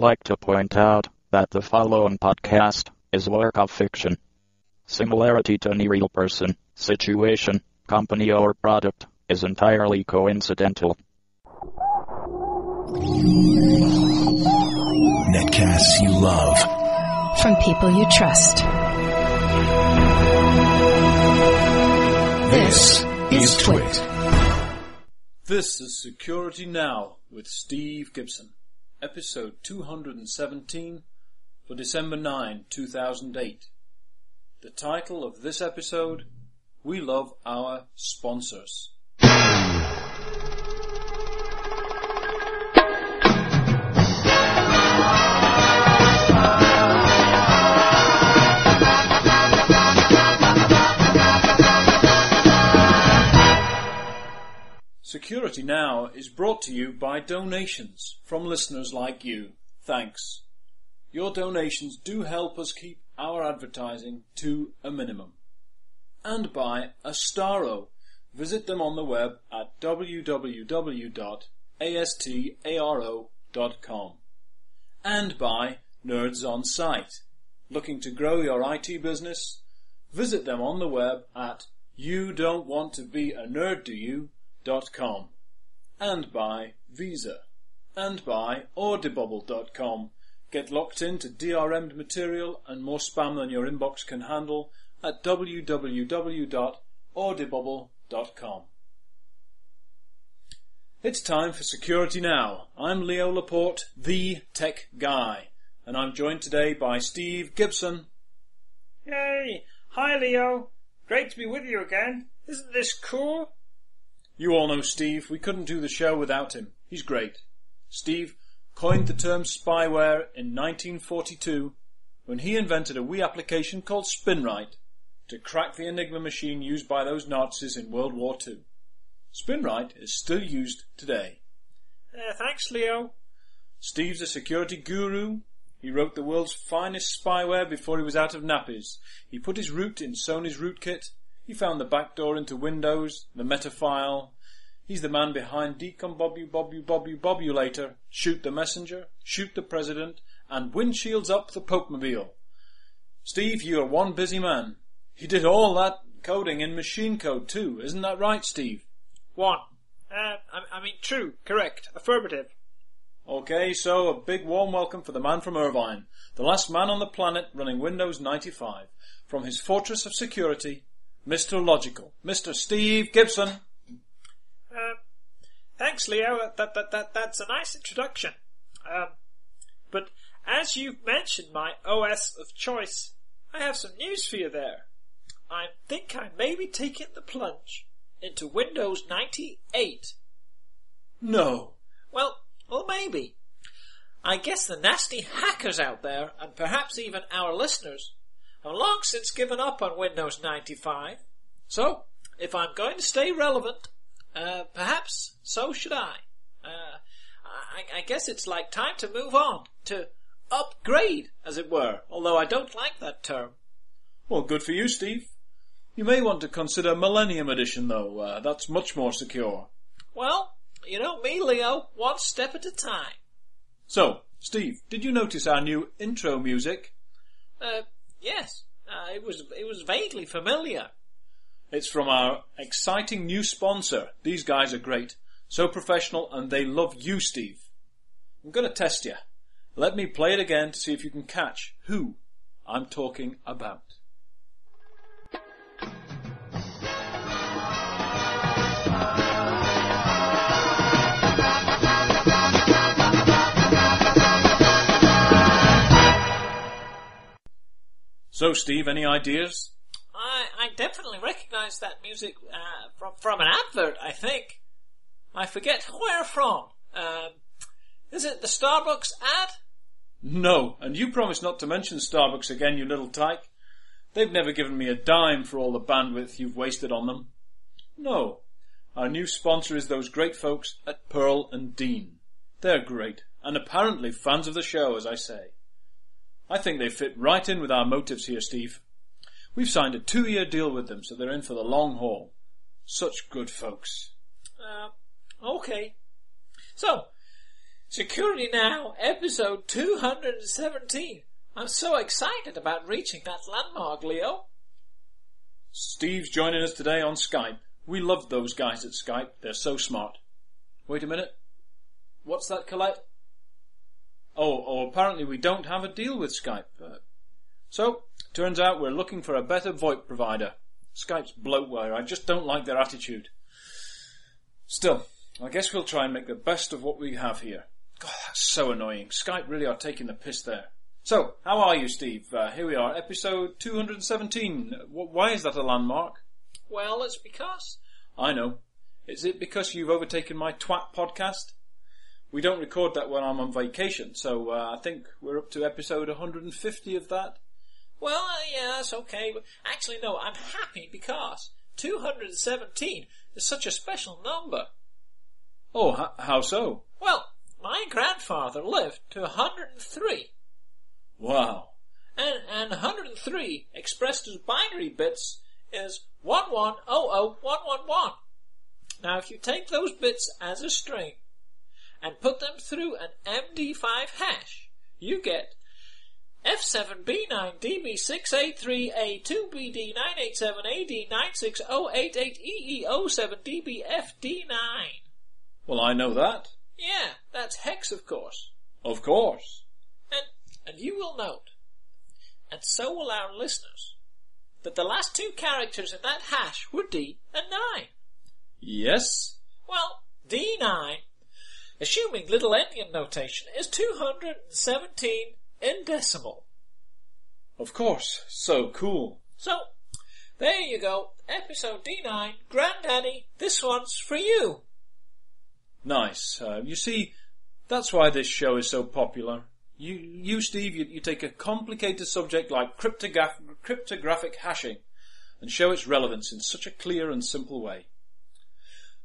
We would like to point out that the following podcast is work of fiction. Similarity to any real person, situation, company, or product is entirely coincidental. Netcasts you love. From people you trust. This is Twit. This is Security Now with Steve Gibson, episode 217 for December 9, 2008. The title of this episode, We Love Our Sponsors. Security Now is brought to you by donations from listeners like you. Thanks. Your donations do help us keep our advertising to a minimum. And by Astaro. Visit them on the web at www.astaro.com. And by Nerds on Site. Looking to grow your IT business? Visit them on the web at you don't want to be a nerd do you com and by Visa and by Audible.com. Get locked into DRM'd material and more spam than your inbox can handle at www.audible.com. It's time for Security Now. I'm Leo Laporte, the tech guy, and I'm joined today by Steve Gibson. Yay! Hi, Leo. Great to be with you again. Isn't this cool? You all know Steve. We couldn't do the show without him. He's great. Steve coined the term spyware in 1942 when he invented a wee application called SpinRite to crack the Enigma machine used by those Nazis in World War II. SpinRite is still used today. Uh, thanks, Leo. Steve's a security guru. He wrote the world's finest spyware before he was out of nappies. He put his root in Sony's rootkit he found the back door into Windows, the metafile. He's the man behind DCOMbobulator, Shoot the Messenger, Shoot the President, and Windshields Up the Pokemobile. Steve, you are one busy man. He did all that coding in machine code too, isn't that right, Steve? One. Uh, I, I mean, true, correct, affirmative. Okay, so a big warm welcome for the man from Irvine, the last man on the planet running Windows 95. From his fortress of security, Mr. Logical, Mr. Steve Gibson. Uh, thanks, Leo. That, that, that, that's a nice introduction. Um, but as you've mentioned my OS of choice, I have some news for you there. I think I may be taking the plunge into Windows 98. No. Well, well, maybe. I guess the nasty hackers out there, and perhaps even our listeners, have long since given up on Windows 95. So, if I'm going to stay relevant, uh, perhaps so should I. Uh, I, I guess it's like time to move on, to upgrade, as it were, although I don't like that term. Well, good for you, Steve. You may want to consider Millennium Edition, though. Uh, that's much more secure. Well, you know me, Leo, one step at a time. So, Steve, did you notice our new intro music? Uh, Yes, uh, it was it was vaguely familiar. It's from our exciting new sponsor. These guys are great, so professional, and they love you, Steve. I'm going to test you. Let me play it again to see if you can catch who I'm talking about. So, Steve, any ideas? I, I definitely recognise that music uh, from from an advert. I think. I forget where from. Um, is it the Starbucks ad? No, and you promised not to mention Starbucks again, you little tyke. They've never given me a dime for all the bandwidth you've wasted on them. No, our new sponsor is those great folks at Pearl and Dean. They're great, and apparently fans of the show, as I say. I think they fit right in with our motives here, Steve. We've signed a two-year deal with them, so they're in for the long haul. Such good folks. Uh, okay. So, Security Now, episode 217. I'm so excited about reaching that landmark, Leo. Steve's joining us today on Skype. We love those guys at Skype. They're so smart. Wait a minute. What's that, Colette? Oh, oh, apparently we don't have a deal with Skype. Uh, so, turns out we're looking for a better VoIP provider. Skype's bloatware. I just don't like their attitude. Still, I guess we'll try and make the best of what we have here. God, that's so annoying. Skype really are taking the piss there. So, how are you, Steve? Uh, here we are, episode 217. Wh- Why is that a landmark? Well, it's because. I know. Is it because you've overtaken my twat podcast? We don't record that when I'm on vacation, so uh, I think we're up to episode 150 of that. Well, uh, yeah, that's okay. But actually, no, I'm happy because 217 is such a special number. Oh, h- how so? Well, my grandfather lived to 103. Wow. And, and 103 expressed as binary bits is 1100111. Now if you take those bits as a string and put them through an MD5 hash, you get F7B9DB6A3A2BD987AD96088EE07DBFD9. Well, I know that. Yeah, that's hex of course. Of course. And, and you will note, and so will our listeners, that the last two characters in that hash were D and 9. Yes? Well, D9, assuming little endian notation, is 217 in decimal. Of course. So cool. So, there you go, episode D9, Granddaddy, this one's for you. Nice. Uh, you see, that's why this show is so popular. You, you Steve, you, you take a complicated subject like cryptograph, cryptographic hashing and show its relevance in such a clear and simple way.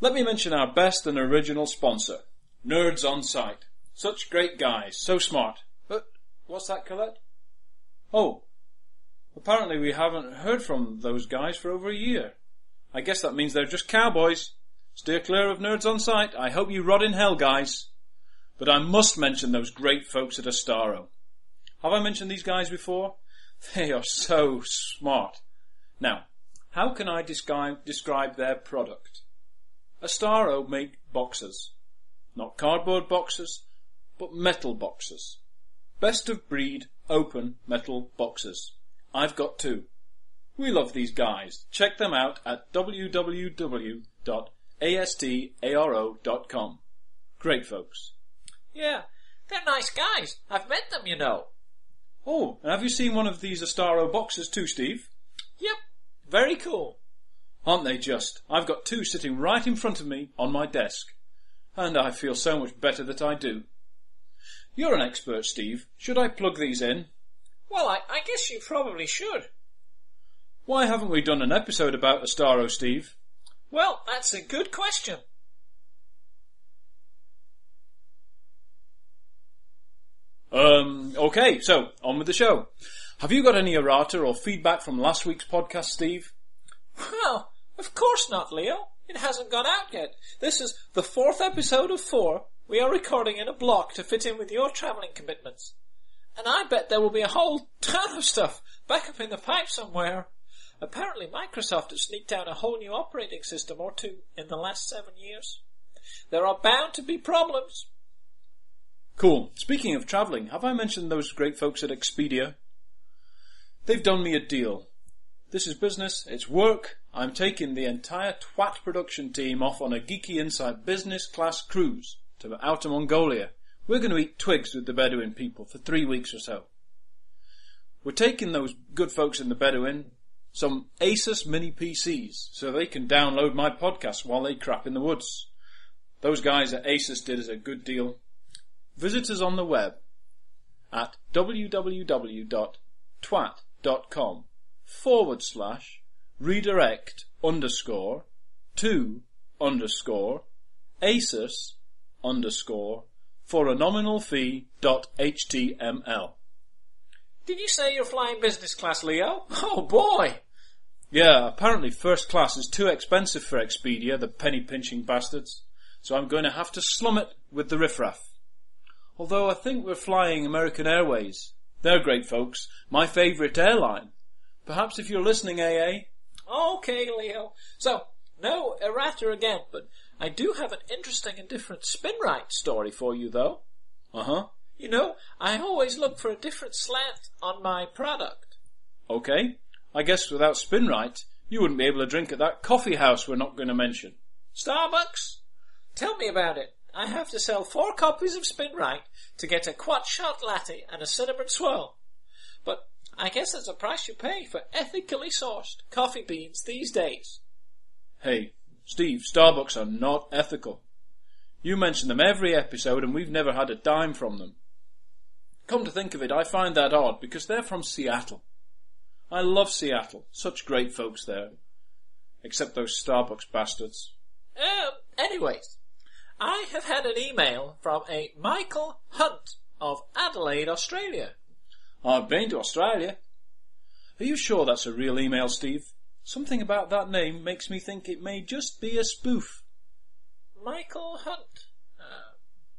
Let me mention our best and original sponsor, Nerds on Site. Such great guys, so smart. But what's that, Colette? Oh, apparently we haven't heard from those guys for over a year. I guess that means they're just cowboys. Steer clear of Nerds on Site. I hope you rot in hell, guys. But I must mention those great folks at Astaro. Have I mentioned these guys before? They are so smart. Now, how can I describe, describe their product? Astaro make boxes. Not cardboard boxes, but metal boxes. Best of breed open metal boxes. I've got two. We love these guys. Check them out at www.astaro.com. Great folks. Yeah, they're nice guys. I've met them, you know. Oh, and have you seen one of these Astaro boxes too, Steve? Yep, very cool. Aren't they just? I've got two sitting right in front of me on my desk. And I feel so much better that I do. You're an expert, Steve. Should I plug these in? Well, I, I guess you probably should. Why haven't we done an episode about Astaro, Steve? Well, that's a good question. Um, okay, so on with the show. Have you got any errata or feedback from last week's podcast, Steve? Well, of course not, Leo. It hasn't gone out yet. This is the fourth episode of four. We are recording in a block to fit in with your travelling commitments. And I bet there will be a whole ton of stuff back up in the pipe somewhere. Apparently Microsoft has sneaked out a whole new operating system or two in the last seven years. There are bound to be problems. Cool. Speaking of travelling, have I mentioned those great folks at Expedia? They've done me a deal. This is business, it's work. I'm taking the entire twat production team off on a geeky inside business class cruise to Outer Mongolia. We're going to eat twigs with the Bedouin people for three weeks or so. We're taking those good folks in the Bedouin some Asus mini PCs so they can download my podcast while they crap in the woods. Those guys at Asus did us a good deal. Visit us on the web at www.twat.com forward slash redirect underscore to underscore asus underscore for a nominal fee dot html. Did you say you're flying business class, Leo? Oh boy! Yeah, apparently first class is too expensive for Expedia, the penny pinching bastards. So I'm going to have to slum it with the riffraff. Although I think we're flying American Airways. They're great folks. My favourite airline. Perhaps if you're listening, AA. Okay, Leo. So, no errata again, but I do have an interesting and different SpinRite story for you though. Uh huh. You know, I always look for a different slant on my product. Okay. I guess without Spinrite, you wouldn't be able to drink at that coffee house we're not going to mention. Starbucks? Tell me about it. I have to sell four copies of SpinRite to get a quad shot latte and a cinnamon swirl. But I guess that's a price you pay for ethically sourced coffee beans these days. Hey, Steve, Starbucks are not ethical. You mention them every episode and we've never had a dime from them. Come to think of it, I find that odd because they're from Seattle. I love Seattle. Such great folks there. Except those Starbucks bastards. Um, anyways, I have had an email from a Michael Hunt of Adelaide, Australia. I've been to Australia. Are you sure that's a real email, Steve? Something about that name makes me think it may just be a spoof. Michael Hunt. Uh,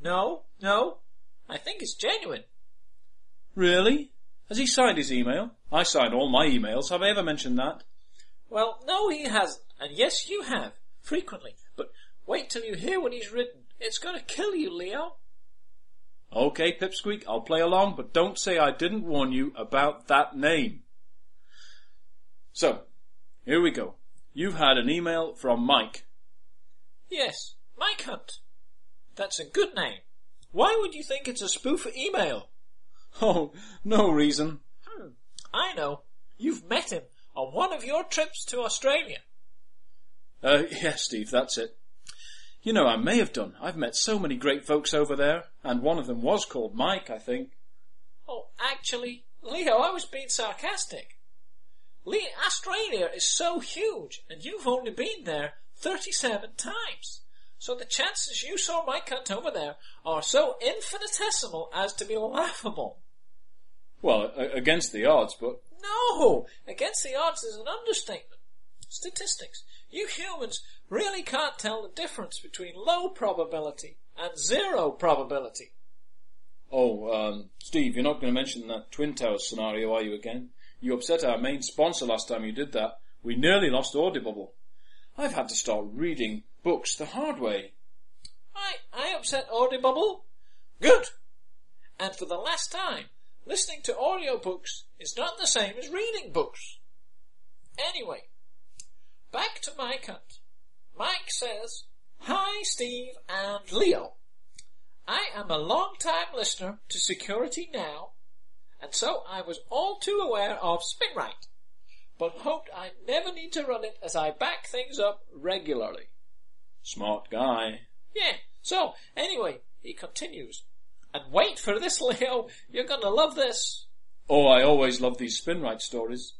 no, no. I think it's genuine. Really? Has he signed his email? I sign all my emails. Have I ever mentioned that? Well, no, he hasn't. And yes, you have. Frequently. But wait till you hear what he's written. It's gonna kill you, Leo. Okay, Pipsqueak, I'll play along, but don't say I didn't warn you about that name. So, here we go. You've had an email from Mike. Yes, Mike Hunt. That's a good name. Why would you think it's a spoof email? Oh, no reason. Hmm, I know. You've met him on one of your trips to Australia. Uh, yes, Steve, that's it. You know, I may have done. I've met so many great folks over there, and one of them was called Mike, I think. Oh, actually, Leo, I was being sarcastic. Leo, Australia is so huge, and you've only been there 37 times. So the chances you saw Mike Hunt over there are so infinitesimal as to be laughable. Well, against the odds, but No! Against the odds is an understatement. Statistics. You humans really can't tell the difference between low probability and zero probability. Oh, um, Steve, you're not going to mention that Twin Towers scenario, are you again? You upset our main sponsor last time you did that. We nearly lost Audible. I've had to start reading books the hard way. I, I upset Audible. Good! And for the last time, listening to audiobooks is not the same as reading books. Anyway, back to my Hunt. Mike says, Hi Steve and Leo. I am a long time listener to Security Now, and so I was all too aware of Spinrite, but hoped I'd never need to run it as I back things up regularly. Smart guy. Yeah, so anyway, he continues. And wait for this, Leo, you're gonna love this. Oh, I always love these Spinrite stories.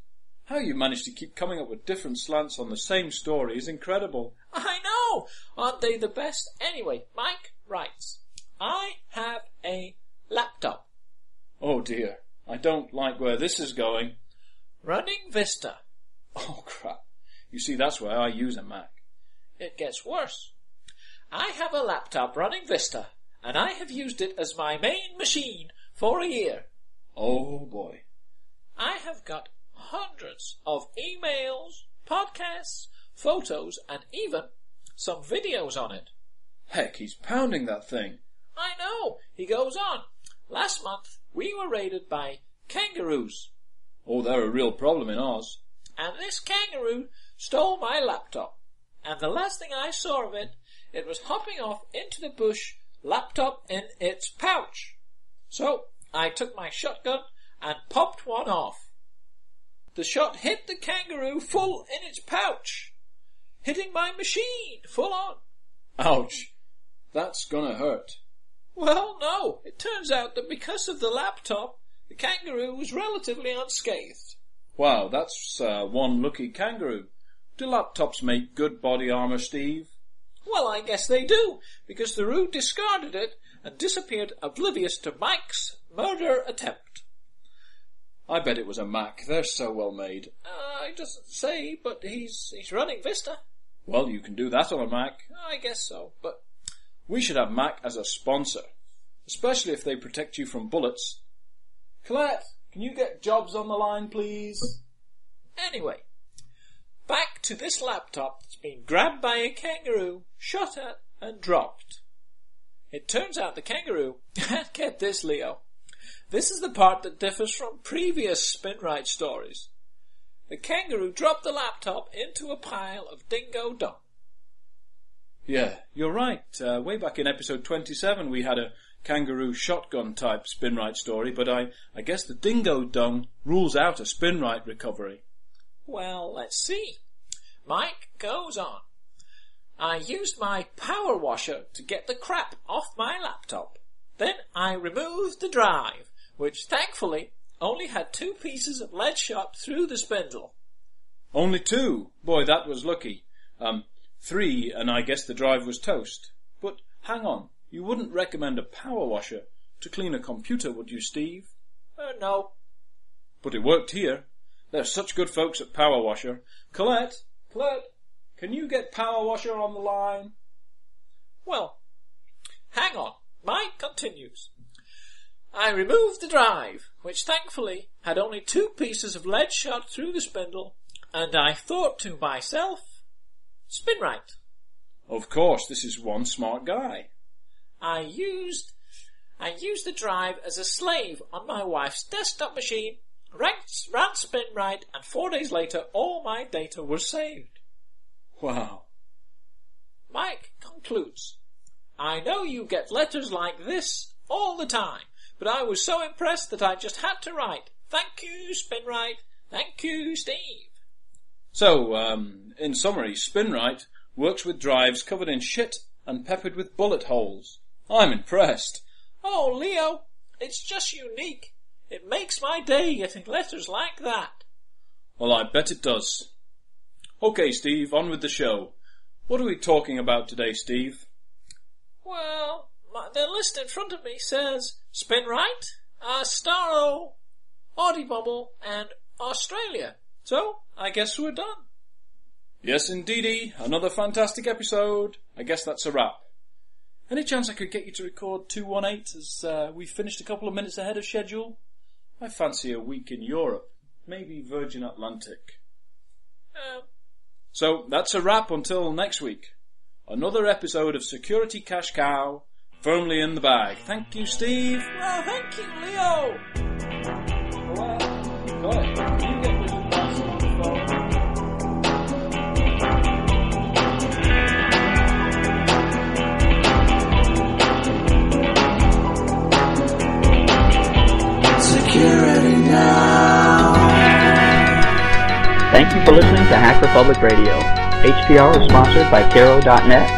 How you manage to keep coming up with different slants on the same story is incredible. I know! Aren't they the best? Anyway, Mike writes, I have a laptop Oh dear, I don't like where this is going. running Vista. Oh crap. You see, that's why I use a Mac. It gets worse. I have a laptop running Vista, and I have used it as my main machine for a year. Oh boy. I have got hundreds of emails, podcasts, photos, and even some videos on it. Heck, he's pounding that thing. I know. He goes on. Last month, we were raided by kangaroos, Oh, they're a real problem in Oz. and this kangaroo stole my laptop. And the last thing I saw of it, it was hopping off into the bush, laptop in its pouch. So, I took my shotgun and popped one off. The shot hit the kangaroo full in its pouch, hitting my machine full on. Ouch. That's gonna hurt. Well, no. It turns out that because of the laptop, the kangaroo was relatively unscathed. Wow, that's uh, one lucky kangaroo. Do laptops make good body armor, Steve? Well, I guess they do, because the Roo discarded it and disappeared oblivious to Mike's murder attempt. I bet it was a Mac. They're so well made. Uh, he doesn't say, but he's he's running Vista. Well, you can do that on a Mac. I guess so, but We should have Mac as a sponsor. especially if they protect you from bullets. Colette, can you get jobs on the line, please? Anyway, back to this laptop that's been grabbed by a kangaroo, shot at, and dropped. It turns out the kangaroo, get this Leo, this is the part that differs from previous Spinrite stories. The kangaroo dropped the laptop into a pile of dingo dung. Yeah, you're right. Uh, way back in episode 27 we had a kangaroo shotgun type Spinrite story, but I, I guess the dingo dung rules out a Spinrite recovery. Well, let's see. Mike goes on. I used my power washer to get the crap off my laptop. Then I removed the drive, which thankfully only had two pieces of lead shot through the spindle. Only two? Boy, that was lucky. Um, three, and I guess the drive was toast. But hang on, you wouldn't recommend a power washer to clean a computer, would you, Steve? Uh, no. But it worked here. They're such good folks at Power Washer. Colette, Colette, can you get Power Washer on the line? Well, hang on. Mike continues. I removed the drive, which thankfully had only two pieces of lead shot through the spindle, and I thought to myself, Spinrite. Of course, this is one smart guy. I used, I used the drive as a slave on my wife's desktop machine, ran, ran Spinrite, and four days later all my data was saved. Wow. Mike concludes, I know you get letters like this all the time, but I was so impressed that I just had to write, thank you, Spinrite, thank you, Steve. So, um, in summary, Spinrite works with drives covered in shit and peppered with bullet holes. I'm impressed. Oh, Leo, it's just unique. It makes my day getting letters like that. Well, I bet it does. Okay, Steve, on with the show. What are we talking about today, Steve? Well, my, the list in front of me says Spinrite, uh, Starro, Audibubble, and Australia. So, I guess we're done. Yes, indeedy. Another fantastic episode. I guess that's a wrap. Any chance I could get you to record 218 as uh, we finished a couple of minutes ahead of schedule? I fancy a week in Europe. Maybe Virgin Atlantic. Um, So that's a wrap until next week. Another episode of Security Cash Cow firmly in the bag. Thank you, Steve. well, thank you, Leo. Well, got it. You get Richard Branson on the phone? Security now. Thank you for listening to Hacker Public Radio. HPR is sponsored by Caro.net,